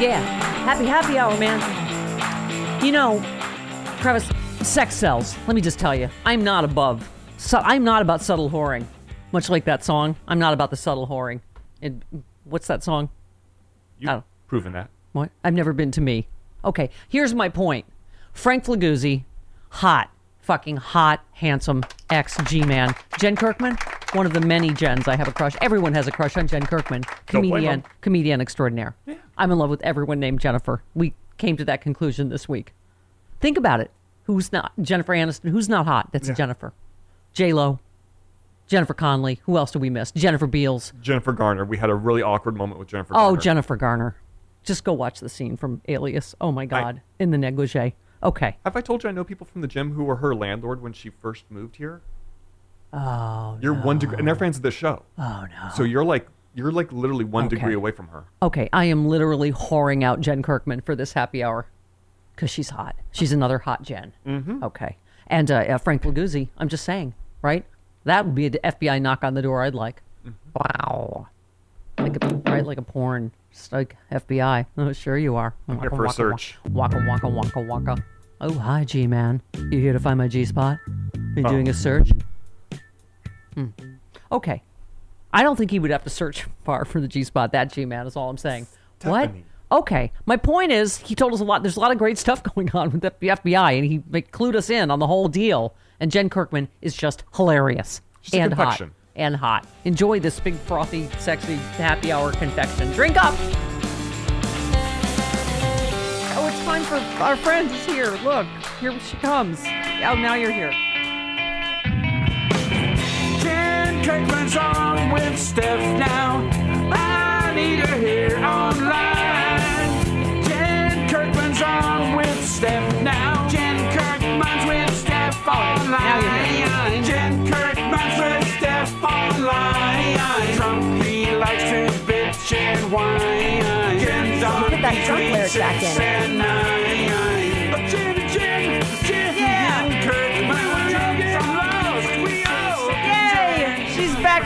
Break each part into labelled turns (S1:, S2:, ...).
S1: Yeah. Happy, happy hour, man. You know, Travis, sex sells. Let me just tell you, I'm not above. So I'm not about subtle whoring. Much like that song, I'm not about the subtle whoring. And what's that song?
S2: You've
S1: Oh.
S2: proven that.
S1: What? I've never been to me. Okay, here's my point. Frank Flaguzzi, hot, fucking hot, handsome ex G man. Jen Kirkman, one of the many Jens I have a crush. Everyone has a crush on Jen Kirkman, comedian, comedian extraordinaire. I'm in love with everyone named Jennifer. We came to that conclusion this week. Think about it. Who's not Jennifer Aniston? Who's not hot? That's Jennifer. J Lo, Jennifer Connelly. Who else do we miss? Jennifer Beals.
S2: Jennifer Garner. We had a really awkward moment with Jennifer.
S1: Oh,
S2: Garner.
S1: Jennifer Garner. Just go watch the scene from Alias. Oh my God, in the negligee. Okay.
S2: Have I told you I know people from the gym who were her landlord when she first moved here?
S1: Oh.
S2: You're one degree, and they're fans of the show.
S1: Oh no.
S2: So you're like, you're like literally one
S1: Okay.
S2: degree away from her.
S1: Okay, I am literally whoring out Jen Kirkman for this happy hour because she's hot. She's another hot Jen. Mm-hmm. Okay, and uh, uh, Frank Laguzzi. I'm just saying, right? That would be an FBI knock on the door. I'd like. Wow. Like a, right, like a porn. Just like FBI. Oh, sure you are.
S2: I'm waka, here for a search.
S1: Waka waka waka waka. Oh, hi, G man. You here to find my G spot? You
S2: Oh.
S1: doing a search? Hmm. Okay. I don't think he would have to search far for the G spot. That G man is all I'm saying. What? Okay. My point is, he told us a lot. There's a lot of great stuff going on with the FBI, and he like, clued us in on the whole deal. And Jen Kirkman is just hilarious
S2: She's
S1: and hot and hot. Enjoy this big frothy, sexy happy hour confection. Drink up. Oh, it's time for our friend is here. Look, here she comes. Oh, now you're here.
S3: Jen Kirkman's on with Steph now. I need her here online. Jen Kirkman's on with Steph now. Jen Kirkman's with Steph online. Jen Kirkman's with Steph online. Trump, he likes to bitch and whine. Jen's on
S4: Put that Trump lyric back in.
S3: and nine.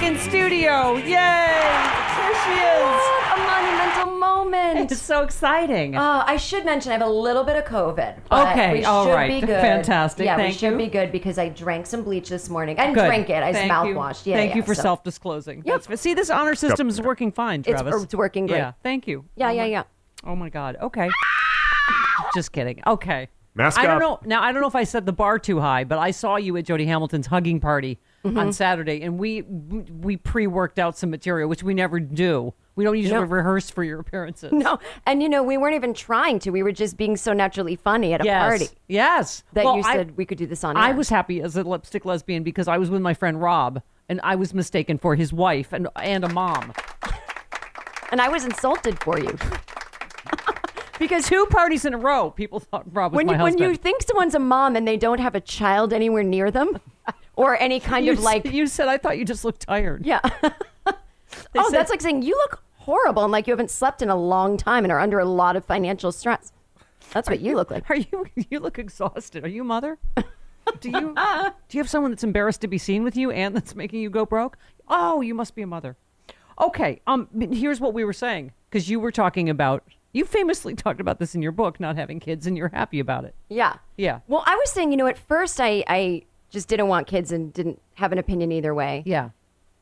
S1: In studio. Yay! Here she is.
S4: What a monumental moment.
S1: It's so exciting.
S4: Uh, I should mention I have a little bit of COVID. but
S1: Okay,
S4: we
S1: all
S4: should
S1: right.
S4: Be good.
S1: Fantastic,
S4: Yeah, we should
S1: you.
S4: be good because I drank some bleach this morning. I didn't
S1: Good.
S4: drink it. I just
S1: Thank you.
S4: mouthwashed. Yeah,
S1: Thank
S4: yeah,
S1: you for
S4: so-
S1: self-disclosing.
S4: Yep.
S1: That's- see, this honor system is working fine,
S4: It's-
S1: Travis.
S4: it's working great.
S1: Yeah, thank you.
S4: Yeah,
S1: Oh
S4: yeah,
S1: my-
S4: yeah.
S1: Oh my God. Okay. Just kidding. Okay.
S2: Mask
S1: I don't
S2: up.
S1: know. Now I don't know if I set the bar too high, but I saw you at Jody Hamilton's hugging party
S4: Mm-hmm.
S1: on Saturday, and we we pre-worked out some material, which we never do. We don't usually
S4: No.
S1: rehearse for your appearances.
S4: No, and you know we weren't even trying to. We were just being so naturally funny at a
S1: Yes.
S4: party
S1: Yes.
S4: that
S1: Well,
S4: you
S1: I-
S4: said we could do this on.
S1: I was happy as a lipstick lesbian because I was with my friend Rob, and I was mistaken for his wife and and a mom.
S4: and I was insulted for you because
S1: Two parties in a row, people thought Rob was
S4: when
S1: my
S4: you, when you think someone's a mom and they don't have a child anywhere near them, or any kind
S1: You
S4: of
S1: s-
S4: like
S1: you said, I thought you just looked tired.
S4: yeah. Oh,
S1: said-
S4: that's like saying you look horrible and like you haven't slept in a long time and are under a lot of financial stress. That's what you look like.
S1: Are you? You look exhausted. Are you mother? Do you? do you have someone that's embarrassed to be seen with you and that's making you go broke? Oh, you must be a mother. Okay. Um. Here's what we were saying because you were talking about You famously talked about this in your book, not having kids, and you're happy about it.
S4: Yeah.
S1: Yeah.
S4: Well, I was saying, you know, at first I, I just didn't want kids and didn't have an opinion either way.
S1: Yeah.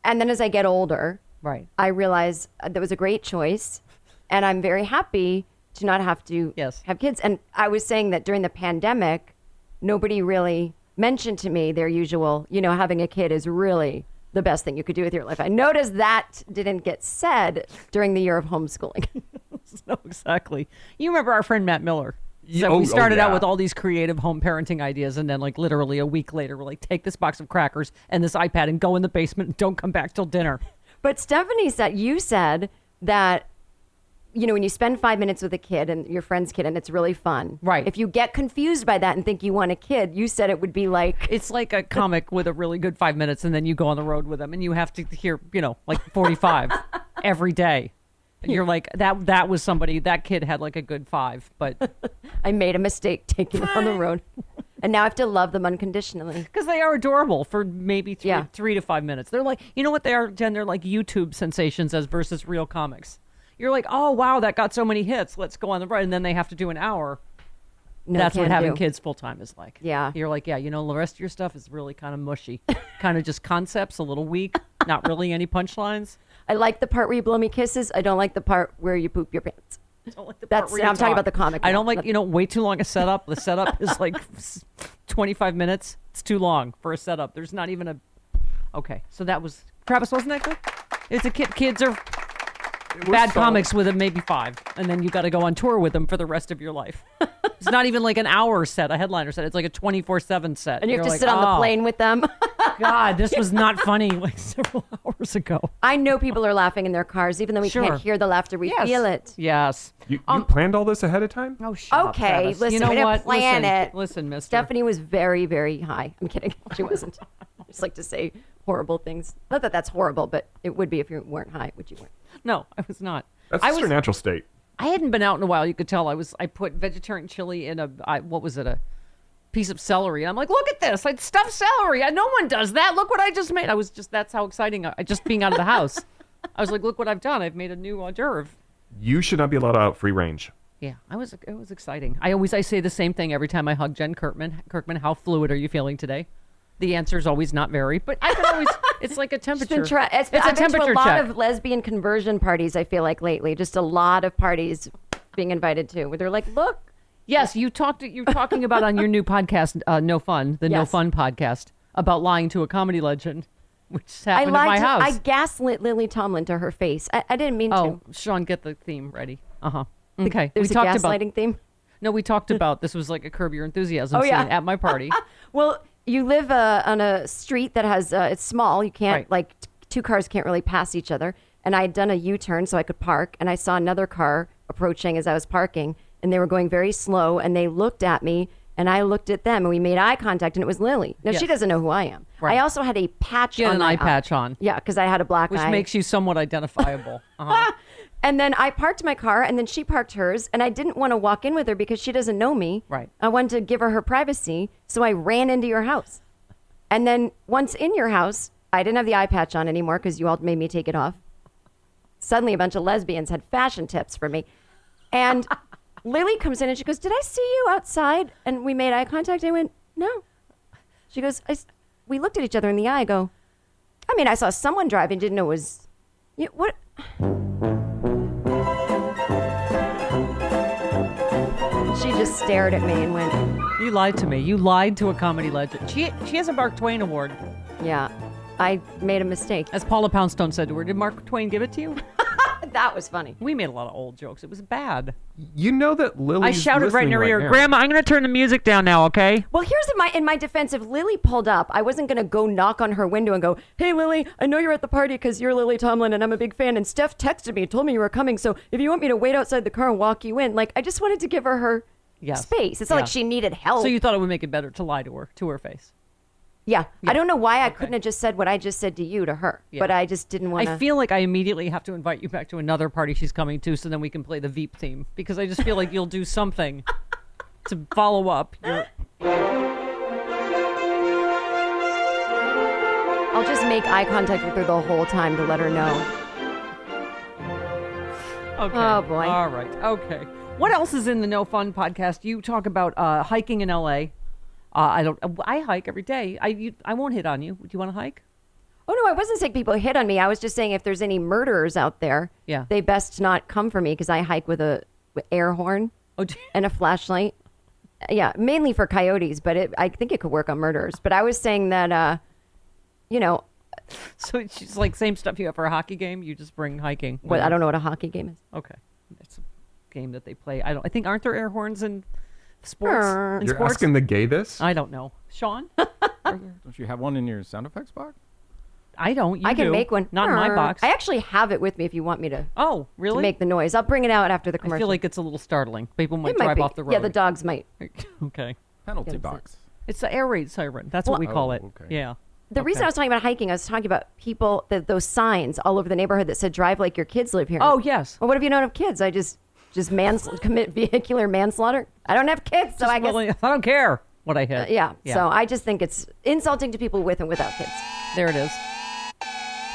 S4: And then as I get older,
S1: Right.
S4: I realize uh, that was a great choice. And I'm very happy to not have to
S1: Yes.
S4: have kids. And I was saying that during the pandemic, nobody really mentioned to me their usual, you know, having a kid is really the best thing you could do with your life. I noticed that didn't get said during the year of homeschooling.
S1: No, exactly. You remember our friend Matt Miller?
S2: Ye-
S1: So
S2: oh-
S1: we
S2: oh,
S1: started out with all these creative home parenting ideas, and then like literally a week later, we're like, take this box of crackers and this iPad and go in the basement and don't come back till dinner.
S4: But Stephanie said you said that you know when you spend five minutes with a kid and your friend's kid and it's really fun.
S1: Right.
S4: If you get confused by that and think you want a kid, you said it would be like
S1: It's like a comic with a really good five minutes, and then you go on the road with them, and you have to hear, you know, like forty-five every day. You're like that. That was somebody. That kid had like a good five, but
S4: I made a mistake taking them on the road, and now I have to love them unconditionally.
S1: because they are adorable for maybe three,
S4: Yeah.
S1: three to five minutes. They're like, you know what they are, Jen? They're like YouTube sensations as versus real comics. You're like, oh wow, that got so many hits. Let's go on the road, and then they have to do an hour.
S4: No,
S1: That's what
S4: can
S1: having
S4: do.
S1: kids full time is like.
S4: Yeah.
S1: You're like, yeah, you know, the rest of your stuff is really kind of mushy, kind of just concepts, a little weak, not really any punchlines.
S4: I like the part where you blow me kisses. I don't like the part where you poop your pants.
S1: I don't like the
S4: That's-
S1: part where you
S4: I'm talking
S1: talk.
S4: about the comic
S1: I don't like, you know, way too long a setup. The setup is like 25 minutes. It's too long for a setup. There's not even a. Okay, so that was Travis. Wasn't that good? It's a kid. Kids are bad
S2: solid.
S1: comics with a maybe five, and then you got to go on tour with them for the rest of your life. it's not even like an hour set, a headliner set. It's like a 24 seven set.
S4: And you have
S1: You're
S4: to
S1: like,
S4: sit on the
S1: "Oh,
S4: plane with them.
S1: God, this was not funny like several hours ago.
S4: I know people are laughing in their cars, even though we
S1: Sure.
S4: can't hear the laughter. We feel it.
S1: Yes.
S2: You, you um, planned all this ahead of time?
S1: Oh, shut up,
S4: Okay,
S1: Travis.
S4: listen,
S1: you know
S4: we didn't
S1: what?
S4: plan
S1: listen,
S4: it.
S1: Listen, Mister.
S4: Stephanie was very, very high. I'm kidding. She wasn't. I just like to say horrible things. Not that that's horrible, but it would be if you weren't high, which you weren't.
S1: No, I was not.
S2: That's
S1: I
S2: just
S1: was.
S2: her natural state.
S1: I hadn't been out in a while. You could tell. I was. I put vegetarian chili in a. I, what was it? A piece of celery. And I'm like, look at this. I stuffed celery. I, no one does that. Look what I just made. I was just. That's how exciting. I just being out of the house. I was like, look what I've done. I've made a new hors d'oeuvre.
S2: You should not be allowed out free range.
S1: Yeah, I was. It was exciting. I always I say the same thing every time I hug Jen Kirkman. Kirkman, how fluid are you feeling today? The answer is always not very, but I can always. it's like a
S4: It's
S1: temperature.
S4: been try- it's,
S1: it's
S4: I've
S1: a
S4: been to a lot
S1: check.
S4: of lesbian conversion parties. I feel like lately, just a lot of parties being invited to, where they're like, "Look,
S1: Yes, you talked. You're talking about on your new podcast, uh, No Fun, the No Fun podcast, about lying to a comedy legend, which
S4: I
S1: happened at my.
S4: To,
S1: house.
S4: I gaslit Lily Tomlin to her face. I, I didn't mean to
S1: oh,
S4: to.
S1: Sean, get the theme ready. Uh huh. Okay,
S4: There's
S1: we
S4: a
S1: talked
S4: gaslighting
S1: about.
S4: theme.
S1: No, we talked about this was like a curb your enthusiasm
S4: Oh,
S1: scene
S4: yeah.
S1: at my party.
S4: Well, you live uh, on a street that has uh, it's small. You can't
S1: Right.
S4: like t- two cars can't really pass each other. And I had done a U-turn so I could park, and I saw another car approaching as I was parking, and they were going very slow, and they looked at me, and I looked at them, and we made eye contact, and it was Lily. Now
S1: Yes.
S4: she doesn't know who I am.
S1: Right.
S4: I also had a patch
S1: had
S4: on
S1: an
S4: my
S1: eye patch on.
S4: Yeah, because I had a black eye.
S1: Which
S4: eye.
S1: makes you somewhat identifiable. Uh-huh.
S4: And then I parked my car, and then she parked hers, and I didn't want to walk in with her because she doesn't know me.
S1: Right.
S4: I wanted to give her her privacy, so I ran into your house. And then once in your house, I didn't have the eye patch on anymore because you all made me take it off. Suddenly, a bunch of lesbians had fashion tips for me. And Lily comes in and she goes, Did I see you outside? And we made eye contact. I went, No. She goes, I We looked at each other in the eye. I go, I mean, I saw someone driving, didn't know it was. You, what? She just stared at me and went,
S1: you lied to me. You lied to a comedy legend. She she has a Mark Twain award,
S4: Yeah, I made a mistake.
S1: as Paula Poundstone said to her. Did Mark Twain give it to you?
S4: That was funny.
S1: We made a lot of old jokes. It was bad.
S2: You know that Lily.
S1: I shouted right in her ear, Grandma, I'm going to turn the music down now, okay?
S4: Well, here's in my in my defense. If Lily pulled up, I wasn't gonna go knock on her window and go, "Hey, Lily, I know you're at the party because you're Lily Tomlin and I'm a big fan." And Steph texted me, and told me you were coming. So if you want me to wait outside the car and walk you in, like I just wanted to give her her
S1: Yes.
S4: space. It's not
S1: Yeah.
S4: like she needed help.
S1: So you thought it would make it better to lie to her, to her face.
S4: Yeah.
S1: Yeah.
S4: I don't know why I
S1: Okay.
S4: couldn't have just said what I just said to you to her,
S1: Yeah.
S4: but I just didn't want to.
S1: I feel like I immediately have to invite you back to another party she's coming to so then we can play the Veep theme because I just feel like you'll do something to follow up. Your,
S4: I'll just make eye contact with her the whole time to let her know.
S1: Okay.
S4: Oh, boy.
S1: All right. Okay. What else is in the No Fun podcast? You talk about uh, hiking in L.A. Uh, I don't. I hike every day. I you, I won't hit on you. Do you want to hike?
S4: Oh no, I wasn't saying people hit on me. I was just saying if there's any murderers out there,
S1: Yeah.
S4: they best not come for me because I hike with a with air horn
S1: Oh,
S4: and a flashlight. Yeah, mainly for coyotes, but it, I think it could work on murderers. But I was saying that, uh, you know,
S1: so it's like same stuff you have for a hockey game. You just bring hiking.
S4: what I don't know what a hockey game is.
S1: Okay, it's a game that they play. I don't. I think aren't there air horns in sports?
S4: Err.
S1: In
S2: You're
S1: sports?
S2: asking the gay this?
S1: I don't know, Sean.
S5: Don't you have one in your sound effects box?
S1: I don't. You
S4: I can
S1: do.
S4: make one.
S1: Not in my box.
S4: I actually have it with me if you want me to,
S1: oh, really?
S4: to make the noise. I'll bring it out after the commercial.
S1: I feel like it's a little startling. People might
S4: it might
S1: drive
S4: be.
S1: off the road.
S4: Yeah, the dogs might.
S1: okay.
S5: Penalty
S4: Yes,
S5: box.
S1: It's the air raid siren. That's what we call
S5: Oh,
S1: it.
S5: okay.
S1: Yeah.
S4: The reason I was talking about hiking, I was talking about people, the, those signs all over the neighborhood that said "Drive like your kids live here."
S1: Oh yes.
S4: Well, what if you don't have kids? I just just mans commit vehicular manslaughter. I don't have kids, so I guess
S1: I don't care what I hit.
S4: Uh, yeah. So I just think it's insulting to people with and without kids.
S1: there it is.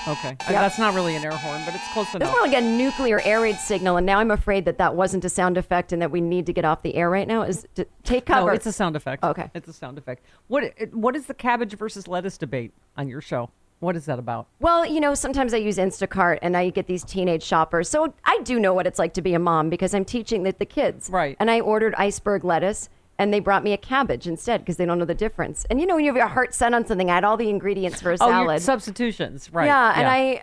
S1: Okay. I- that's not really an air horn, but it's close
S4: It's
S1: enough.
S4: more like a nuclear air raid signal, and now I'm afraid that that wasn't a sound effect, and that we need to get off the air right now. Is to take cover.
S1: No, it's a sound effect.
S4: Okay.
S1: It's a sound effect. What What is the cabbage versus lettuce debate on your show? What is that about?
S4: Well, you know, sometimes I use Instacart and I get these teenage shoppers. So I do know what it's like to be a mom because I'm teaching the, the kids.
S1: Right.
S4: And I ordered iceberg lettuce and they brought me a cabbage instead because they don't know the difference. And you know, when you have your heart set on something, I had all the ingredients for a
S1: Oh,
S4: salad.
S1: substitutions, right?
S4: Yeah, and I,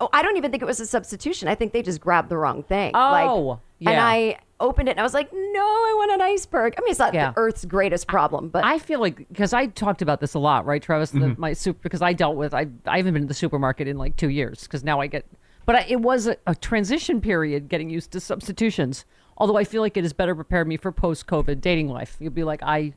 S4: oh, I don't even think it was a substitution. I think they just grabbed the wrong thing.
S1: Oh,
S4: like, And
S1: yeah.
S4: I opened it and I was like, no, I want an iceberg. I mean, it's not
S1: Yeah.
S4: the Earth's greatest problem, but
S1: I feel like because I talked about this a lot, right, Travis? The, mm-hmm. my soup because I dealt with I I haven't been to the supermarket in like two years because now I get, but I, it was a, a transition period getting used to substitutions. Although I feel like it has better prepared me for post COVID dating life. You'll be like I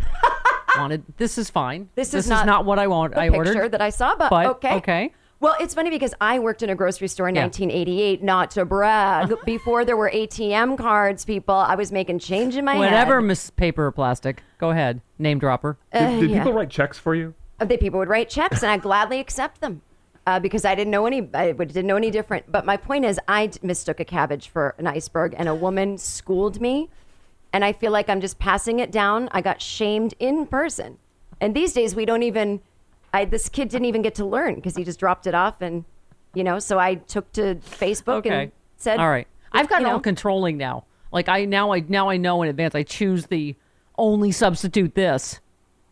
S1: wanted this is fine.
S4: This is not
S1: what I want. I
S4: picture
S1: ordered.
S4: that I saw, but,
S1: But,
S4: okay.
S1: okay.
S4: Well, it's funny because I worked in a grocery store in
S1: Yeah.
S4: 1988, not to brag. Before there were ATM cards, people, I was making change in my head.
S1: Whatever,
S4: head.
S1: Miss Paper or Plastic. Go ahead, name dropper.
S2: Did, did
S4: yeah.
S2: people write checks for you?
S4: Uh, The people would write checks, and I gladly accept them uh, because I didn't know any. I didn't know any different. But my point is, I mistook a cabbage for an iceberg, and a woman schooled me, and I feel like I'm just passing it down. I got shamed in person, and these days we don't even. I this kid didn't even get to learn because he just dropped it off, and you know. So I took to Facebook
S1: Okay.
S4: and said,
S1: All right. I've gotten
S4: you
S1: all controlling now. Like I now I now I know in advance. I choose the only substitute this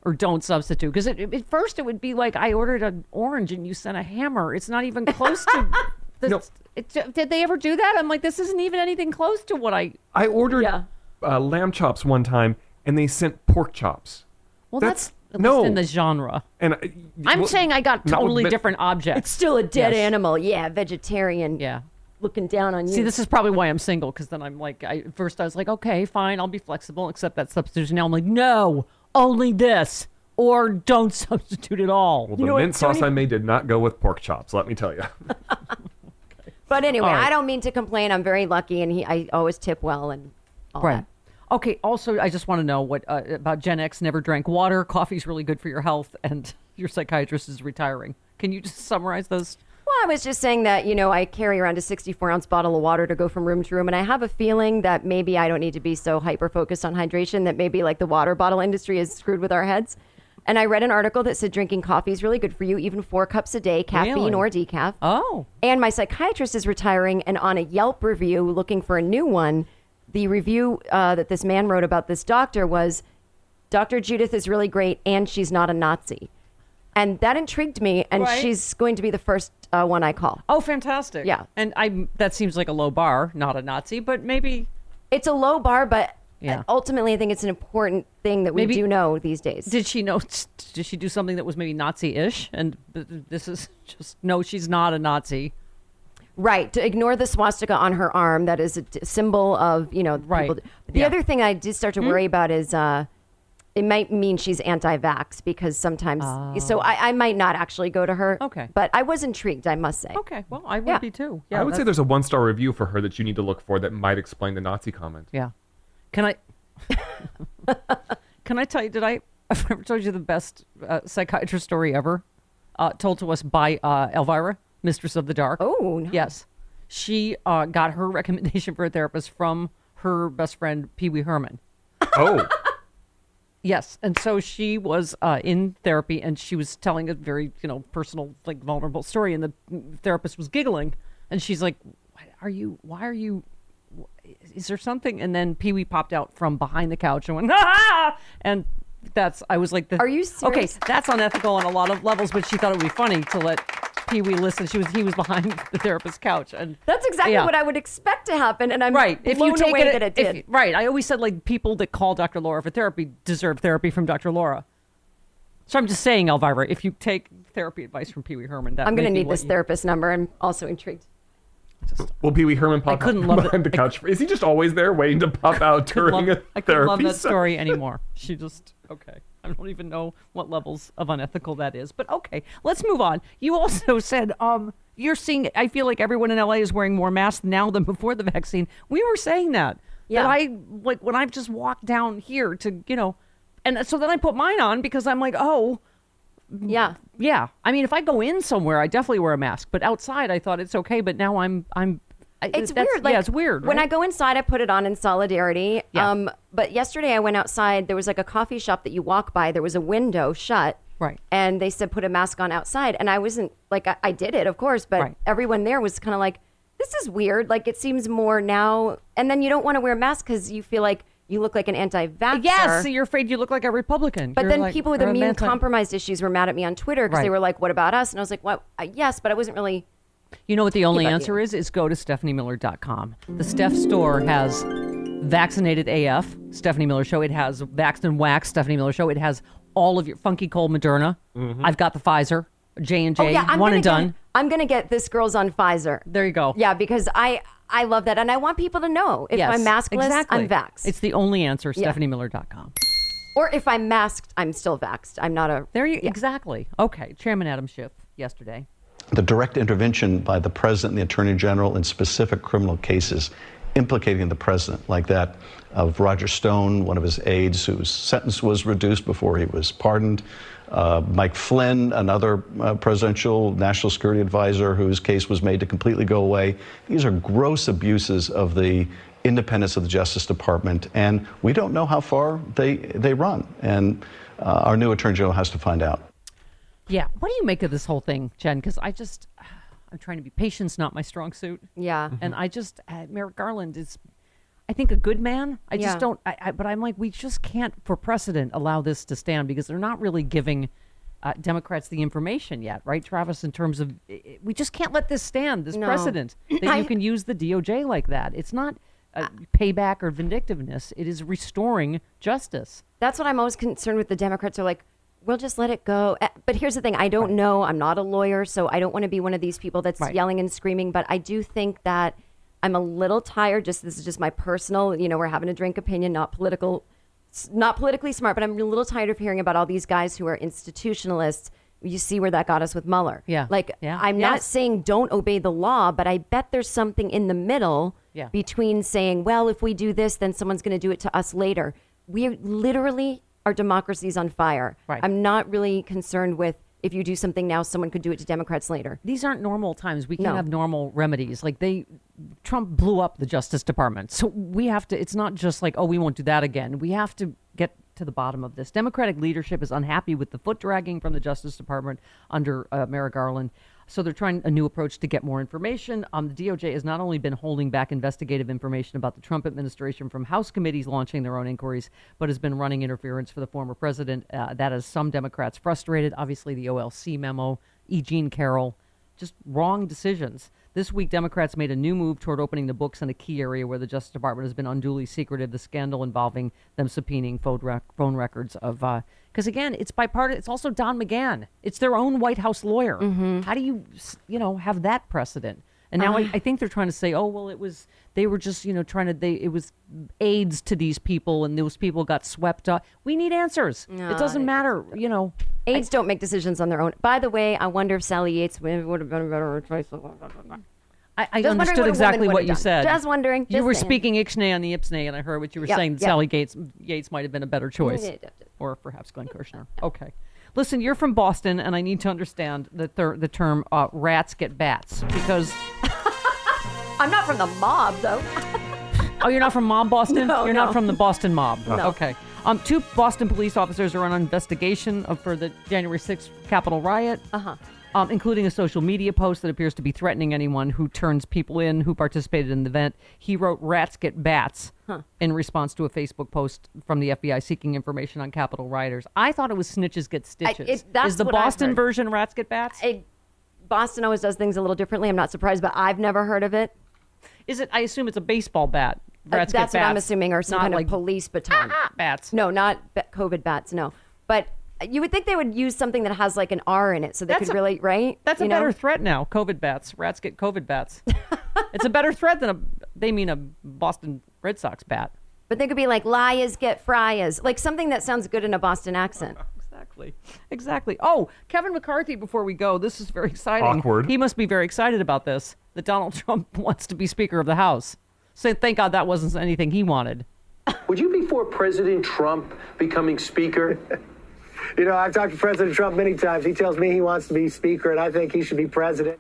S1: or don't substitute because at first it would be like I ordered an orange and you sent a hammer. It's not even close to. The,
S2: No.
S1: it, did they ever do that? I'm like, this isn't even anything close to what I.
S2: I ordered
S4: Yeah.
S2: uh, lamb chops one time, and they sent pork chops.
S1: Well,
S2: That's-
S1: that's, at
S2: no.
S1: least in the genre.
S2: And uh, I,
S1: I'm
S2: well,
S1: saying I got totally different objects.
S4: It's still a dead
S1: Yes.
S4: animal. Yeah, vegetarian.
S1: yeah.
S4: looking down on you.
S1: See, this is probably why I'm single because then I'm like, I, first I was like, okay, fine, I'll be flexible, accept that substitution. Now I'm like, no, only this, or don't substitute at all.
S2: Well, the
S4: know what,
S2: mint sauce
S4: Tony-
S2: I made did not go with pork chops. Let me tell you.
S4: But anyway,
S1: All right.
S4: I don't mean to complain. I'm very lucky, and he, I always tip well and all
S1: right.
S4: that.
S1: Okay. Also, I just want to know what uh, about Gen X never drank water. Coffee's really good for your health, and your psychiatrist is retiring. Can you just summarize those?
S4: Well, I was just saying that, you know, I carry around a 64 ounce bottle of water to go from room to room, and I have a feeling that maybe I don't need to be so hyper focused on hydration, that maybe like the water bottle industry is screwed with our heads. And I read an article that said drinking coffee is really good for you, even four cups a day, caffeine
S1: Really?
S4: or decaf.
S1: Oh,
S4: And my psychiatrist is retiring, and on a Yelp review, looking for a new one, the review uh, that this man wrote about this doctor was Dr. Judith is really great, and she's not a Nazi. And that intrigued me, and
S1: Right.
S4: she's going to be the first uh, one I call.
S1: oh, fantastic.
S4: Yeah.
S1: And I that seems like a low bar, not a Nazi, but maybe
S4: It's a low bar, but
S1: Yeah.
S4: ultimately, I think it's an important thing that we
S1: Maybe-
S4: do know these days.
S1: did she know? Did she do something that was maybe Nazi-ish? And th- th- this is just no, she's not a Nazi.
S4: Right. To ignore the swastika on her arm, that is a d- symbol of, you know,
S1: Right.
S4: people- The
S1: Yeah.
S4: other thing I did start to worry about is uh, it might mean she's anti vax because sometimes, so I, I might not actually go to her.
S1: Oh. Okay.
S4: But I was intrigued, I must say.
S1: Okay, well, I would
S4: Yeah.
S1: be too.
S2: yeah I would say there's a one star review for her that you need to look for that might explain the Nazi comment.
S1: Yeah. Can I? can I tell you? Did I? I've ever told you the best uh, psychiatrist story ever, uh, told to us by uh, Elvira, Mistress of the Dark.
S4: Oh, nice.
S1: yes. she uh, got her recommendation for a therapist from her best friend Pee Wee Herman.
S2: Oh,
S1: Yes, and so she was uh, in therapy, and she was telling a very, you know, personal, like vulnerable story, and the therapist was giggling, and she's like, "Are you? Why are you? Is there something?" And then Pee Wee popped out from behind the couch and went, "Ah!" And that's I was like, the,
S4: Are you serious?"
S1: Okay, that's unethical on a lot of levels, but she thought it would be funny to let Pee Wee listen. She was he was behind the therapist's couch, and
S4: That's exactly
S1: Yeah.
S4: what I would expect to happen, and I'm
S1: right if
S4: blown
S1: you take
S4: away
S1: it,
S4: that it
S1: if-
S4: did.
S1: right i always said like people that call dr laura for therapy deserve therapy from dr laura so i'm just saying elvira if you take therapy advice from pee-wee herman that
S4: I'm going to need this
S1: you-
S4: therapist number. I'm also intrigued.
S2: will Pee Wee Herman pop
S1: couldn't
S2: out
S1: love
S2: behind
S1: it.
S2: the couch? Is he just always there waiting to pop out during
S1: love,
S2: a
S1: I couldn't love that
S2: session?
S1: story anymore. She just okay. I don't even know what levels of unethical that is, but okay. Let's move on. You also said um you're seeing. I feel like everyone in LA is wearing more masks now than before the vaccine. We were saying that.
S4: Yeah.
S1: That I like when I've just walked down here to you know, and so then I put mine on because I'm like oh.
S4: Yeah.
S1: Yeah, I mean, if I go in somewhere, I definitely wear a mask. But outside, I thought it's okay. But now I'm, I'm.
S4: It's weird. Like,
S1: yeah, it's weird.
S4: When I go inside, I put it on in solidarity.
S1: Yeah.
S4: Um, but yesterday I went outside. There was like a coffee shop that you walk by. There was a window shut.
S1: Right.
S4: And they said put a mask on outside, and I wasn't like I, I did it, of course, but
S1: Right.
S4: everyone there was kind of like, this is weird. Like it seems more now, and then you don't want to wear a mask because you feel like you look like an anti-vaxxer.
S1: Yes, so you're afraid you look like a Republican.
S4: But
S1: You're
S4: then
S1: like-
S4: people with immune
S1: anti-
S4: compromised issues were mad at me on Twitter because they were like, "What about us?" And I was like, "What? Uh, yes, but I wasn't really."
S1: You know what the only answer is? Is go to stephaniemiller.com. The Steph store has Vaccinated AF, Stephanie Miller Show. It has Vaxxed and Wax, Stephanie Miller Show. It has all of your Funky Cold Moderna. Mm-hmm. I've got the Pfizer, J and
S4: Oh
S1: J,
S4: yeah, I'm
S1: one
S4: gonna
S1: and
S4: get-
S1: done.
S4: I'm gonna get this girl's on Pfizer.
S1: There you go.
S4: Yeah, because I I love that, and I want people to know if
S1: Yes,
S4: I'm maskless,
S1: exactly.
S4: I'm vaxxed,
S1: It's the only answer.
S4: Yeah.
S1: StephanieMiller.com.
S4: or if I'm masked, I'm still vaxxed. I'm not a.
S1: There you
S4: Yeah.
S1: exactly. Okay, Chairman Adam Schiff yesterday.
S6: The direct intervention by the president and the attorney general in specific criminal cases implicating the president, like that of Roger Stone, one of his aides whose sentence was reduced before he was pardoned. Uh, Mike Flynn, another uh, presidential national security advisor whose case was made to completely go away. These are gross abuses of the independence of the Justice Department, and we don't know how far they, they run. And uh, our new attorney general has to find out.
S1: Yeah. What do you make of this whole thing, Jen? Because I just, I'm trying to be patient's not my strong suit.
S4: Yeah.
S1: And I just, uh, Merrick Garland is, I think, a good man. I
S4: Yeah.
S1: just don't, I, I, but I'm like, we just can't, for precedent, allow this to stand because they're not really giving uh, Democrats the information yet, right, Travis? In terms of, i- i- we just can't let this stand, this
S4: No.
S1: precedent, that
S4: I-
S1: you can use the DOJ like that. It's not uh, payback or vindictiveness, it is restoring justice.
S4: That's what I'm always concerned with. The Democrats are like, we'll just let it go. Uh, But here's the thing: I don't know. I'm not a lawyer, so I don't want to be one of these people that's
S1: Right.
S4: yelling and screaming. But I do think that I'm a little tired. Just this is just my personal. You know, we're having a drink opinion, not political, not politically smart. But I'm a little tired of hearing about all these guys who are institutionalists. You see where that got us with Mueller.
S1: Yeah.
S4: Like
S1: Yeah.
S4: I'm not saying don't obey the law, but I bet there's something in the middle
S1: Yeah.
S4: between saying, well, if we do this, then someone's going to do it to us later. We literally, our democracy's on fire.
S1: Right.
S4: I'm not really concerned with if you do something now, someone could do it to Democrats later.
S1: these aren't normal times. We can't
S4: No.
S1: have normal remedies. Like they, Trump blew up the Justice Department. So we have to, it's not just like, oh, we won't do that again. We have to get to the bottom of this. Democratic leadership is unhappy with the foot dragging from the Justice Department under uh, Merrick Garland. So they're trying a new approach to get more information. Um, the DOJ has not only been holding back investigative information about the Trump administration from House committees launching their own inquiries, but has been running interference for the former president. Uh, that has some Democrats frustrated. Obviously, the OLC memo, E. Jean Carroll, just wrong decisions. This week, Democrats made a new move toward opening the books in a key area where the Justice Department has been unduly secretive. The scandal involving them subpoenaing phone, rec- phone records of, uh, because again, it's bipartisan. It's also Don McGahn. It's their own White House lawyer. Mm-hmm. How do you, you know, have that precedent? And now I, ah. I think they're trying to say, oh well, it was they were just you know trying to they it was aids to these people and those people got swept up. We need answers. it doesn't matter, you know.
S4: Aides don't make decisions on their own. By the way, I wonder if Sally Yates would have been a better choice.
S1: I, I understood
S4: what
S1: exactly what you
S4: done.
S1: said.
S4: Just wondering,
S1: You were
S4: saying.
S1: speaking Ixnay on the Ipsnay, and I heard what you were
S4: Yep,
S1: saying.
S4: yep.
S1: Sally Gates Yates might have been a better choice, or perhaps Glenn Kirshner. Okay, listen, you're from Boston, and I need to understand the the term uh, "rats get bats" because
S4: I'm not from the mob, though.
S1: Oh, you're not from Mob Boston?
S4: No,
S1: you're
S4: no.
S1: not from the Boston Mob.
S4: No.
S1: Okay. Um, two Boston police officers are on investigation of, for the January 6th Capitol riot.
S4: Uh-huh.
S1: Um, including a social media post that appears to be threatening anyone who turns people in who participated in the event. He wrote "Rats get bats" in response to a Facebook post from the FBI seeking information on Capitol rioters. I thought it was "Snitches get stitches."
S4: it-
S1: Is the Boston version "Rats get bats"?
S4: I, Boston always does things a little differently. I'm not surprised, but I've never heard of it.
S1: Is it? I assume it's a baseball bat.
S4: Uh,
S1: Rats
S4: that's
S1: get
S4: what I'm assuming, or some
S1: not
S4: kind
S1: like
S4: of police baton.
S1: bats.
S4: No, not COVID bats. No, but you would think they would use something that has like an R in it, so they
S1: That's
S4: could
S1: a-
S4: really right.
S1: That's a
S4: you know?
S1: better threat now. COVID bats. Rats get COVID bats. it's a better threat than a. They mean a Boston Red Sox bat.
S4: But they could be like liars get friars, like something that sounds good in a Boston accent.
S1: Exactly. Exactly. Oh, Kevin McCarthy. Before we go, this is very exciting.
S2: Awkward.
S1: He must be very excited about this. That Donald Trump wants to be Speaker of the House. So thank God that wasn't anything he wanted.
S7: Would you be for President Trump becoming Speaker?
S8: You know, I've talked to President Trump many times. He tells me he wants to be Speaker, and I think he should be President.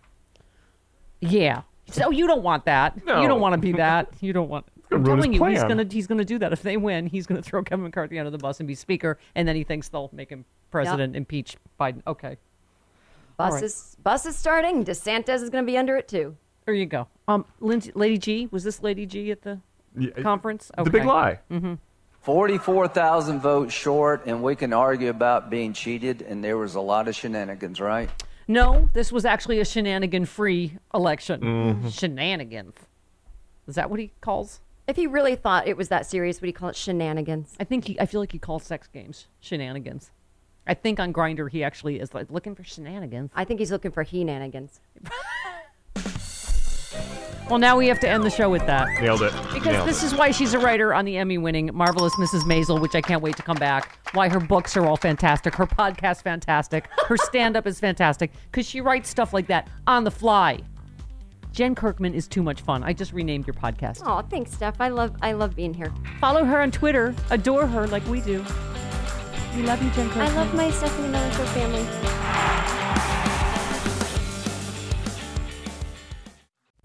S1: Yeah. So you don't want that. You don't want to be that. You don't want. I'm telling you, he's gonna he's gonna do that. If they win, he's gonna throw Kevin McCarthy under the bus and be Speaker, and then he thinks they'll make him president, impeach Biden. Okay,
S4: Bus
S1: right.
S4: is bus is starting. DeSantis is going to be under it too.
S1: there you go. Um, Lindsay, Lady G, was this Lady G at the
S2: Yeah,
S1: conference?
S2: The big
S1: Okay.
S2: lie.
S9: 44,000 votes short, and we can argue about being cheated, and there was a lot of shenanigans, right?
S1: No, this was actually a shenanigan-free election.
S2: Mm-hmm.
S1: Shenanigans. Is that what he calls?
S4: If he really thought it was that serious, would he call it shenanigans?
S1: I think he. I feel like he calls sex games shenanigans. I think on Grindr he actually is like looking for shenanigans.
S4: I think he's looking for he-nanigans.
S1: Well, now we have to end the show with that.
S2: Nailed it.
S1: Because
S2: Nailed
S1: this
S2: it.
S1: is why she's a writer on the Emmy winning Marvelous Mrs. Maisel, which I can't wait to come back. Why her books are all fantastic, her podcast fantastic, her stand up is fantastic, because she writes stuff like that on the fly. Jen Kirkman is too much fun. I just renamed your podcast.
S4: Oh, thanks, Steph. I love I love being here.
S1: Follow her on Twitter, adore her like we do. We love you, Jen Kirkman.
S4: I love my Stephanie Miller family.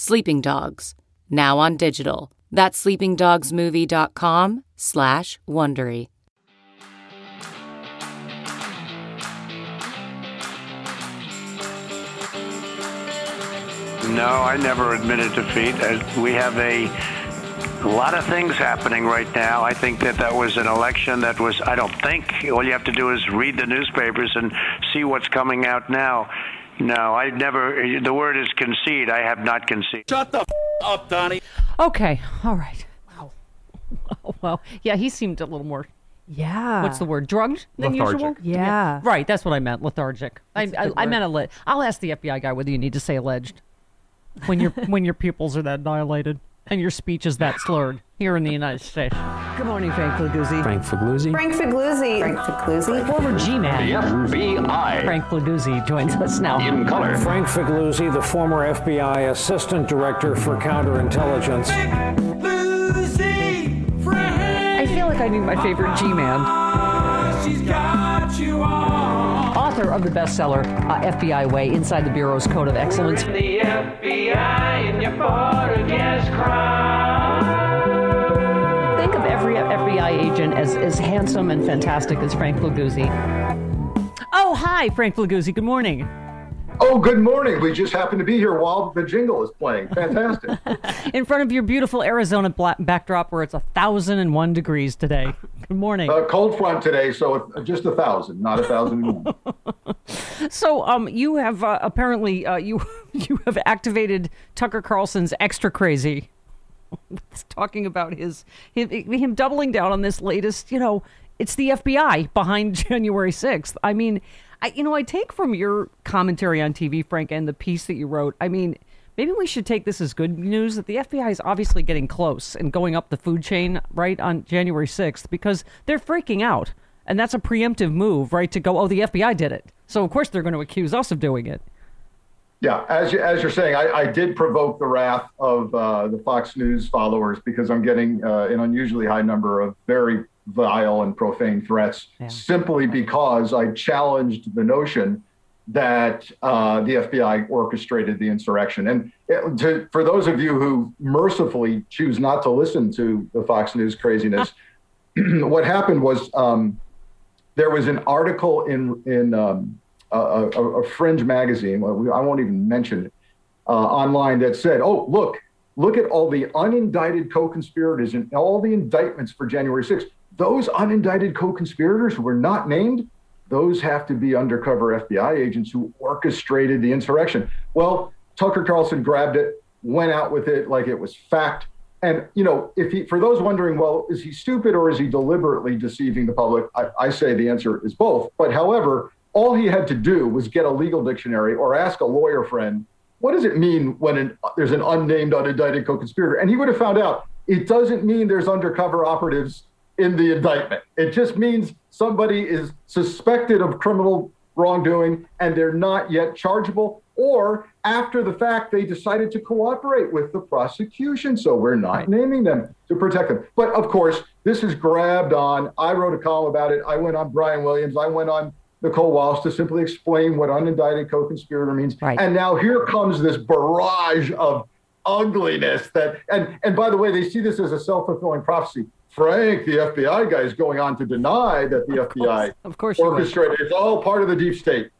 S10: Sleeping Dogs, now on digital. That's sleepingdogsmovie.com slash Wondery.
S11: No, I never admitted defeat. Uh, We have a, a lot of things happening right now. I think that that was an election that was, I don't think, all you have to do is read the newspapers and see what's coming out now. No, I never, the word is concede. I have not conceded.
S3: Shut the f- up, Donnie.
S1: Okay, all right. Wow. well, yeah, he seemed a little more.
S12: Yeah.
S1: What's the word? Drugged than
S2: Lethargic.
S1: usual.
S12: Yeah.
S1: Right. That's what I meant. Lethargic. I,
S12: That's a
S1: I,
S12: good
S1: I
S12: word.
S1: meant alleged. I'll ask the FBI guy whether you need to say alleged when your when your pupils are that dilated and your speech is that slurred here in the United States. Good morning, Frank Flaguzzi.
S5: Frank Fagluzzi.
S12: Frank Figluzzi. Frank Figluzzi.
S1: Former G-man.
S13: FBI.
S1: Frank Flaguzzi joins us now.
S13: In color.
S14: Frank Figluzzi, the former FBI Assistant Director for Counterintelligence.
S3: Lucy,
S1: I feel like I need my favorite G-man.
S3: she's got you on.
S1: Author of the bestseller uh, FBI Way: Inside the Bureau's Code of Excellence.
S3: The FBI and your Portuguese crime.
S1: Think FBI agent as, as handsome and fantastic as Frank Flaguzzi. Oh, hi, Frank Flaguzzi. Good morning.
S15: Oh, good morning. We just happened to be here while the jingle is playing. Fantastic.
S1: In front of your beautiful Arizona bla- backdrop where it's a thousand and one degrees today. Good morning.
S15: uh, cold front today, so just a thousand, not a thousand and one.
S1: So, um, you have uh, apparently uh, you you have activated Tucker Carlson's extra crazy, talking about his him, doubling down on this latest. You know, it's the FBI behind January sixth. I mean, I you know I take from your commentary on TV, Frank, and the piece that you wrote. I mean, Maybe we should take this as good news that the FBI is obviously getting close and going up the food chain right on January 6th because they're freaking out. And that's a preemptive move, right? To go, oh, the FBI did it. So, of course, they're going to accuse us of doing it.
S15: Yeah, as you, as you're saying, I, I did provoke the wrath of uh, the Fox News followers because I'm getting uh, an unusually high number of very vile and profane threats simply because I challenged the notion that uh, the FBI orchestrated the insurrection. And it, to, for those of you who mercifully choose not to listen to the Fox News craziness, what happened was um, there was an article in in um, a, a, fringe magazine. I won't even mention it uh, online that said, "Oh, look, look at all the unindicted co-conspirators and all the indictments for January 6th. Those unindicted co-conspirators who were not named, those have to be undercover FBI agents who orchestrated the insurrection." Well, Tucker Carlson grabbed it, went out with it like it was fact. And you know, if he, for those wondering, well, is he stupid or is he deliberately deceiving the public? I, I say the answer is both. But however, all he had to do was get a legal dictionary or ask a lawyer friend, what does it mean when an, there's an unnamed, unindicted co-conspirator? And he would have found out it doesn't mean there's undercover operatives in the indictment. It just means somebody is suspected of criminal wrongdoing and they're not yet chargeable, or after the fact, they decided to cooperate with the prosecution. So we're not naming them to protect them. But of course, this is grabbed on. I wrote a column about it. I went on Brian Williams. I went on Nicolle Wallace to simply explain what unindicted co-conspirator means. And now here comes this barrage of ugliness that and and by the way, they see this as a self-fulfilling prophecy. Frank, the FBI guy, is going on to deny that the FBI
S1: of course
S15: orchestrated. It's all part of the deep state.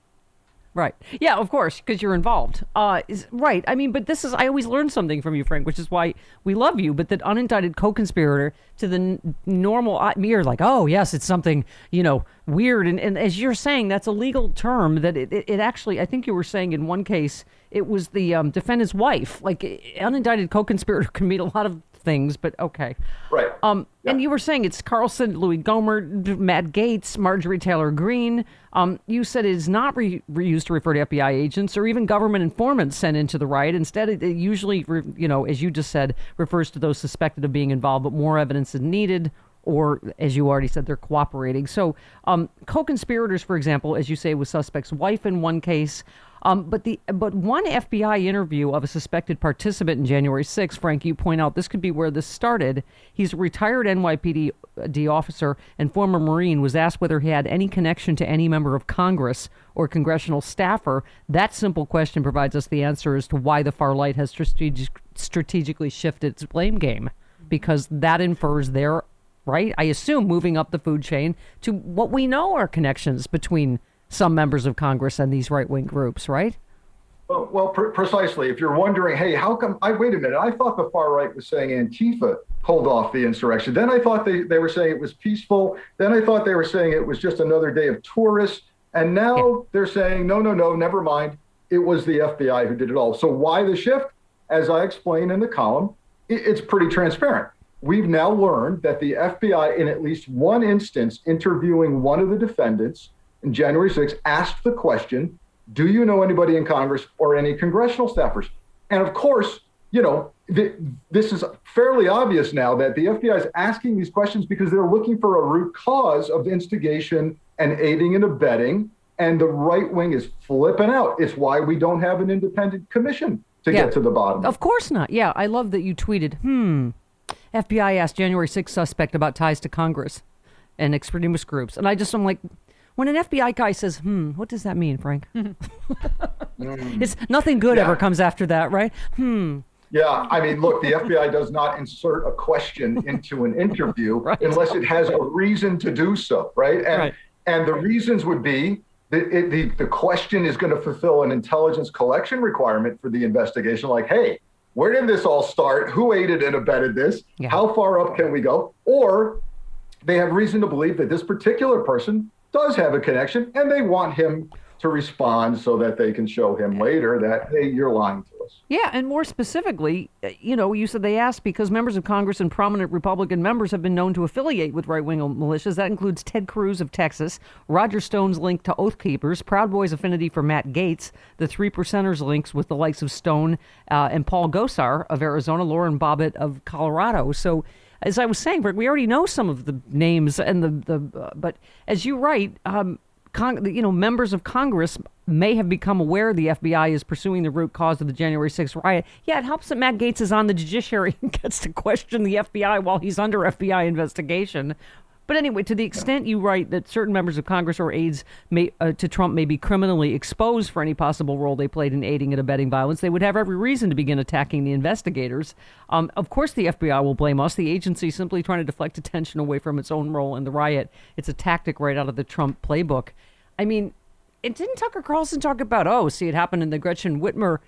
S1: Right. Yeah, of course, because you're involved. Uh, is, right. I mean, but this is, I always learn something from you, Frank, which is why we love you. But that unindicted co conspirator to the n- normal are like, oh, yes, it's something, you know, weird. And, and as you're saying, that's a legal term that it, it, it actually, I think you were saying in one case, it was the um, defendant's wife. Like, unindicted co conspirator can mean a lot of things, but okay.
S15: Right.
S1: Um, And you were saying it's Carlson, Louie Gohmert, Matt Gaetz, Marjorie Taylor Greene. Um, you said it is not re- re- used to refer to FBI agents or even government informants sent into the riot. Instead, it, it usually, re- you know, as you just said, refers to those suspected of being involved, but more evidence is needed. Or, as you already said, they're cooperating. So, um, co-conspirators, for example, as you say, with suspect's wife in one case. Um, but the but one FBI interview of a suspected participant in January 6, Frank, you point out this could be where this started. He's a retired NYPD D officer and former Marine was asked whether he had any connection to any member of Congress or congressional staffer. That simple question provides us the answer as to why the far right has strategic, strategically shifted its blame game, because that infers their right. I assume moving up the food chain to what we know are connections between some members of Congress and these right wing groups, right?
S15: Well, well pre- precisely. If you're wondering, hey, how come? I wait a minute. I thought the far right was saying Antifa pulled off the insurrection. Then I thought they, they were saying it was peaceful. Then I thought they were saying it was just another day of tourists. And now they're saying, no, no, no, never mind. It was the FBI who did it all. So why the shift? As I explain in the column, it, it's pretty transparent. We've now learned that the FBI, in at least one instance, interviewing one of the defendants in January 6th, asked the question Do you know anybody in Congress or any congressional staffers? And of course, you know, th- this is fairly obvious now that the FBI is asking these questions because they're looking for a root cause of instigation and aiding and abetting. And the right wing is flipping out. It's why we don't have an independent commission to
S1: Yeah.
S15: get to the bottom.
S1: Of course not. Yeah, I love that you tweeted, hmm, FBI asked January 6th suspect about ties to Congress and extremist groups. And I just, I'm like, when an FBI guy says, hmm, what does that mean, Frank? it's nothing good ever comes after that, right? Hmm.
S15: Yeah, I mean, look, the FBI does not insert a question into an interview unless it has a reason to do so, right? And
S1: Right.
S15: and the reasons would be that it, the the question is going to fulfill an intelligence collection requirement for the investigation, like, hey, where did this all start? Who aided and abetted this? How far up can we go? Or they have reason to believe that this particular person does have a connection and they want him to respond so that they can show him later that, hey, you're lying to us.
S1: Yeah, and more specifically, uh, you know, you said they asked because members of Congress and prominent Republican members have been known to affiliate with right wing militias. That includes Ted Cruz of Texas, Roger Stone's link to Oath Keepers, Proud Boys' affinity for Matt Gaetz, the Three Percenters links with the likes of Stone uh, and Paul Gosar of Arizona, Lauren Boebert of Colorado. So, as I was saying, we already know some of the names and the the, uh, but as you write, um, Con- you know, members of Congress may have become aware the FBI is pursuing the root cause of the January 6th riot. Yeah, it helps that Matt Gaetz is on the judiciary and gets to question the FBI while he's under FBI investigation. But anyway, to the extent you write that certain members of Congress or aides may, uh, to Trump may be criminally exposed for any possible role they played in aiding and abetting violence, they would have every reason to begin attacking the investigators. Um, of course, the FBI will blame us. The agency simply trying to deflect attention away from its own role in the riot. It's a tactic right out of the Trump playbook. I mean, it didn't Tucker Carlson talk about, oh, see, it happened in the Gretchen Whitmer.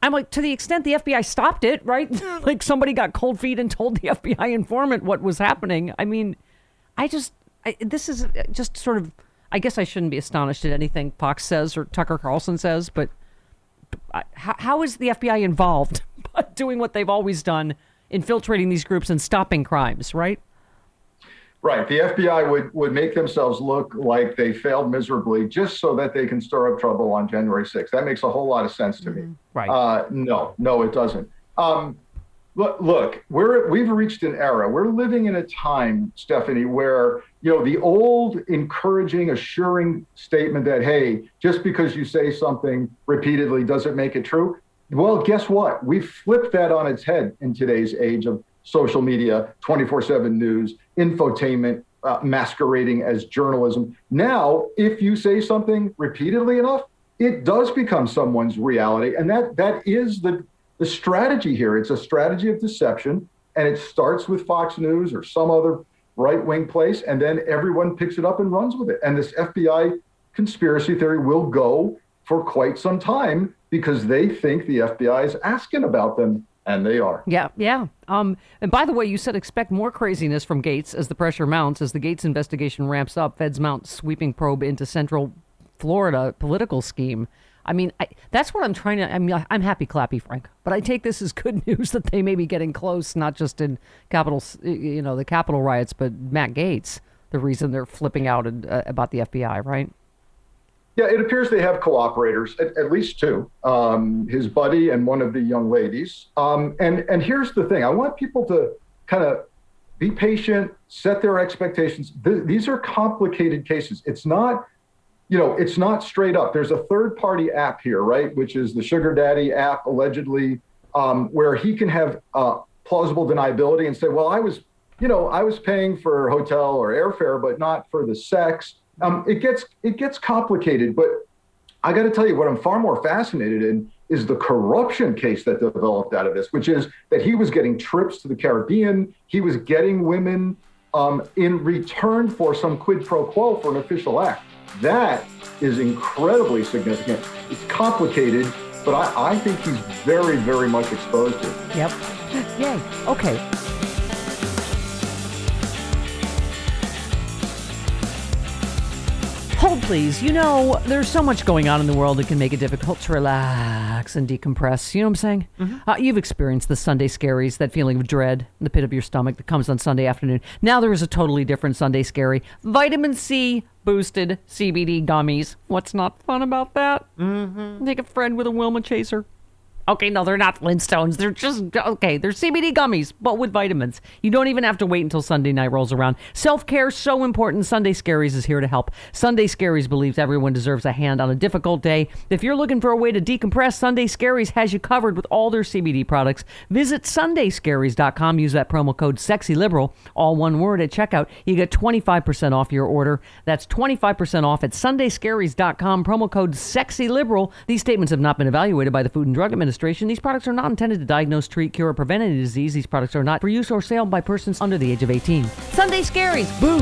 S1: I'm like, to the extent the FBI stopped it, right? like somebody got cold feet and told the FBI informant what was happening. I mean, I just, I, this is just sort of, I guess I shouldn't be astonished at anything Fox says or Tucker Carlson says, but how, how is the FBI involved doing what they've always done, infiltrating these groups and stopping crimes, right?
S15: Right. The FBI would, would make themselves look like they failed miserably just so that they can stir up trouble on January 6th. That makes a whole lot of sense to me.
S1: Right.
S15: Uh, no, no, it doesn't. Um, look, look, we're we've reached an era. We're living in a time, Stephanie, where you know the old encouraging, assuring statement that hey, just because you say something repeatedly doesn't make it true. Well, guess what? We've flipped that on its head in today's age of social media, 24 7 news, infotainment uh, masquerading as journalism. Now, if you say something repeatedly enough, it does become someone's reality. And that that is the, the strategy here. It's a strategy of deception. And it starts with Fox News or some other right wing place. And then everyone picks it up and runs with it. And this FBI conspiracy theory will go for quite some time because they think the FBI is asking about them and they are.
S1: Yeah, yeah. Um, and by the way, you said expect more craziness from Gaetz as the pressure mounts. As the Gaetz investigation ramps up, feds mount sweeping probe into Central Florida political scheme. I mean, I, that's what I'm trying to. I mean, I'm happy, clappy, Frank, but I take this as good news that they may be getting close, not just in capital, you know, the Capitol riots, but Matt Gaetz, the reason they're flipping out and, uh, about the FBI, right?
S15: Yeah, it appears they have cooperators, at, at least two, um, his buddy and one of the young ladies. Um, and and here's the thing: I want people to kind of be patient, set their expectations. Th- these are complicated cases. It's not, you know, it's not straight up. There's a third-party app here, right, which is the Sugar Daddy app, allegedly, um, where he can have uh, plausible deniability and say, well, I was, you know, I was paying for hotel or airfare, but not for the sex um, it gets it gets complicated, but I got to tell you what I'm far more fascinated in is the corruption case that developed out of this, which is that he was getting trips to the Caribbean, he was getting women um, in return for some quid pro quo for an official act. That is incredibly significant. It's complicated, but I, I think he's very, very much exposed to it.
S1: Yep. Yay. Okay. Hold, please. You know, there's so much going on in the world that can make it difficult to relax and decompress. You know what I'm saying? Mm-hmm. Uh, you've experienced the Sunday scaries, that feeling of dread in the pit of your stomach that comes on Sunday afternoon. Now there is a totally different Sunday scary. Vitamin C boosted CBD gummies. What's not fun about that? Mm-hmm. Take a friend with a Wilma chaser. Okay, no, they're not Flintstones. They're just, okay, they're CBD gummies, but with vitamins. You don't even have to wait until Sunday night rolls around. Self care is so important. Sunday Scaries is here to help. Sunday Scaries believes everyone deserves a hand on a difficult day. If you're looking for a way to decompress, Sunday Scaries has you covered with all their CBD products. Visit sundayscaries.com. Use that promo code SEXYLIBERAL, all one word at checkout. You get 25% off your order. That's 25% off at sundayscaries.com. Promo code SEXYLIBERAL. These statements have not been evaluated by the Food and Drug Administration. These products are not intended to diagnose, treat, cure, or prevent any disease. These products are not for use or sale by persons under the age of 18. Sunday Scaries, boo!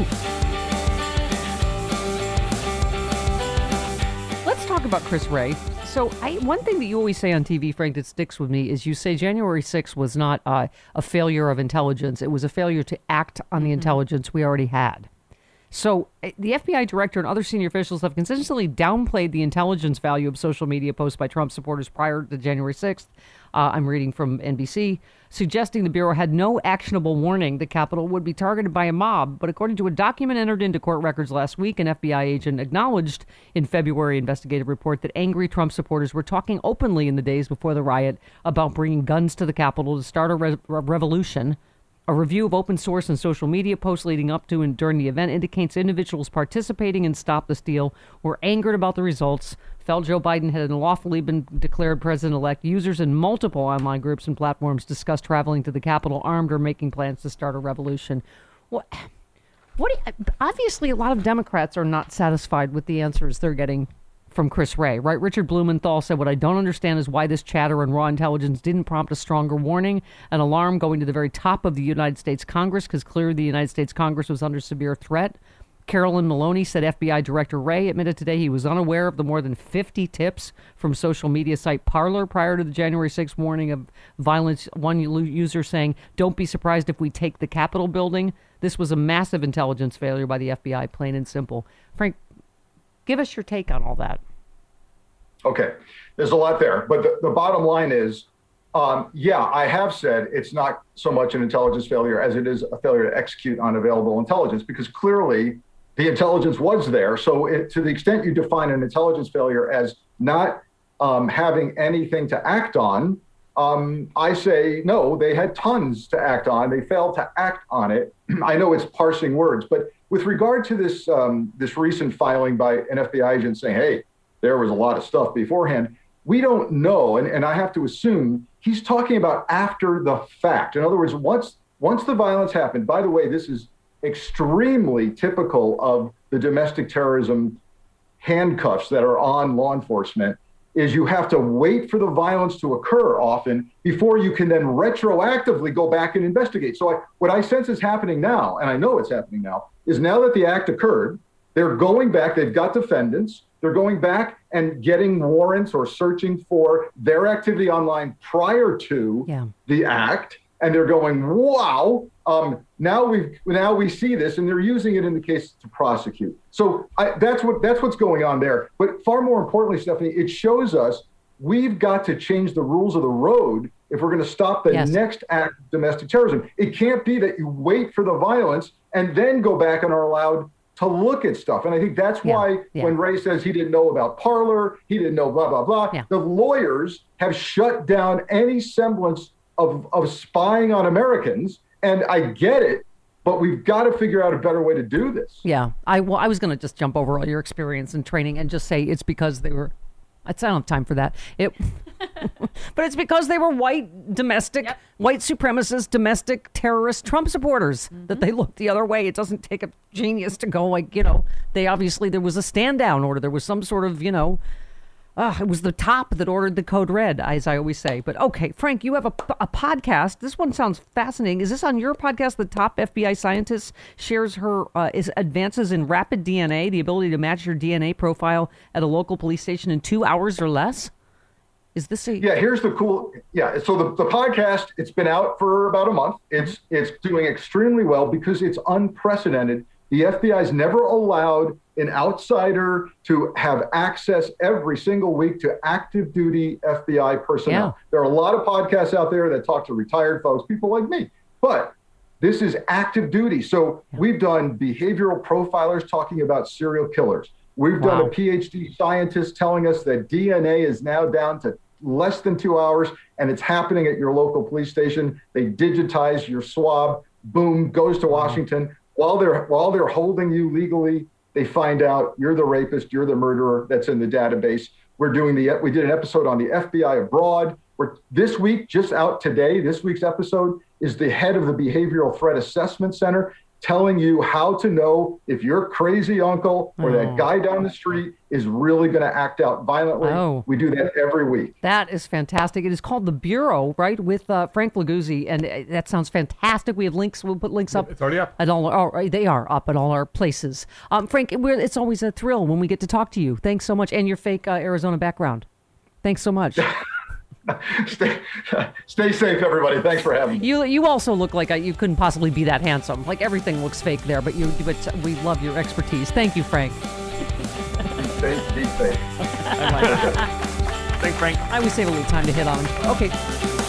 S1: Let's talk about Chris Wray. So, I, one thing that you always say on TV, Frank, that sticks with me is you say January 6th was not uh, a failure of intelligence. It was a failure to act on the intelligence we already had. So uh, the FBI director and other senior officials have consistently downplayed the intelligence value of social media posts by Trump supporters prior to January 6th. Uh, I'm reading from NBC, suggesting the Bureau had no actionable warning the Capitol would be targeted by a mob. But according to a document entered into court records last week, an FBI agent acknowledged in February investigative report that angry Trump supporters were talking openly in the days before the riot about bringing guns to the Capitol to start a re- revolution. A review of open source and social media posts leading up to and during the event indicates individuals participating in Stop the Steal were angered about the results, felt Joe Biden had unlawfully been declared president elect. Users in multiple online groups and platforms discussed traveling to the Capitol armed or making plans to start a revolution. What? What? You, obviously, a lot of Democrats are not satisfied with the answers they're getting from Chris Wray, right? Richard Blumenthal said, What I don't understand is why this chatter and raw intelligence didn't prompt a stronger warning, an alarm going to the very top of the United States Congress, because clearly the United States Congress was under severe threat. Carolyn Maloney said FBI Director Wray admitted today he was unaware of the more than 50 tips from social media site Parler prior to the January 6th warning of violence. One user saying, Don't be surprised if we take the Capitol building. This was a massive intelligence failure by the FBI, plain and simple. Frank, give us your take on all that.
S15: Okay, there's a lot there, but the, the bottom line is, um, yeah, I have said it's not so much an intelligence failure as it is a failure to execute on available intelligence because clearly the intelligence was there. So, it, to the extent you define an intelligence failure as not um, having anything to act on, um, I say no, they had tons to act on. They failed to act on it. I know it's parsing words, but with regard to this um, this recent filing by an FBI agent saying, "Hey, there was a lot of stuff beforehand," we don't know, and, and I have to assume he's talking about after the fact. In other words, once once the violence happened. By the way, this is extremely typical of the domestic terrorism handcuffs that are on law enforcement is you have to wait for the violence to occur often before you can then retroactively go back and investigate. So I, what I sense is happening now, and I know it's happening now, is now that the act occurred, they're going back, they've got defendants, they're going back and getting warrants or searching for their activity online prior to
S1: yeah.
S15: the act and they're going, "Wow!" Um, now we now we see this, and they're using it in the case to prosecute. So I, that's what that's what's going on there. But far more importantly, Stephanie, it shows us we've got to change the rules of the road if we're going to stop the
S1: Yes.
S15: next act of domestic terrorism. It can't be that you wait for the violence and then go back and are allowed to look at stuff. And I think that's
S1: Yeah,
S15: why
S1: yeah.
S15: when Wray says he didn't know about Parler, he didn't know blah blah blah.
S1: Yeah.
S15: The lawyers have shut down any semblance of of spying on Americans, and I get it, but we've got to figure out a better way to do this.
S1: Yeah, I well, I was going to just jump over all your experience and training and just say it's because they were. I don't have time for that. It, but it's because they were white domestic, white supremacist, domestic terrorist Trump supporters mm-hmm. that they looked the other way. It doesn't take a genius to go like you know. They obviously there was a stand down order. There was some sort of you know. Uh, it was the top that ordered the code red, as I always say. But okay, Frank, you have a, a podcast. This one sounds fascinating. Is this on your podcast? The top FBI scientist shares her uh, is advances in rapid DNA, the ability to match your DNA profile at a local police station in two hours or less. Is this a
S15: Yeah, here's the cool. Yeah, so the, the podcast it's been out for about a month. It's it's doing extremely well because it's unprecedented. The FBI's never allowed an outsider to have access every single week to active duty FBI personnel.
S1: Yeah.
S15: There are a lot of podcasts out there that talk to retired folks, people like me. But this is active duty. So we've done behavioral profilers talking about serial killers. We've done a PhD scientist telling us that DNA is now down to less than two hours and it's happening at your local police station. They digitize your swab, boom, goes to Washington. While they're while they're holding you legally, they find out you're the rapist, you're the murderer that's in the database. We're doing the we did an episode on the FBI abroad. We're this week, just out today, this week's episode is the head of the Behavioral Threat Assessment Center telling you how to know if your crazy uncle or
S1: Oh.
S15: that guy down the street is really going to act out violently.
S1: Oh.
S15: We do that every week.
S1: That is fantastic. It is called The Bureau, right, with uh, Frank Figliuzzi, and uh, that sounds fantastic. We have links. We'll put links up.
S2: It's already up.
S1: At all, all right, they are up at all our places. Um, Frank, we're, it's always a thrill when we get to talk to you. Thanks so much, and your fake uh, Arizona background. Thanks so much.
S15: stay, stay safe, everybody. Thanks for having me.
S1: You you also look like a, you couldn't possibly be that handsome. Like everything looks fake there, but you but we love your expertise. Thank you, Frank.
S15: Stay, be safe.
S1: I like.
S2: Thanks, Frank.
S1: I always save a little time to hit on him. Okay.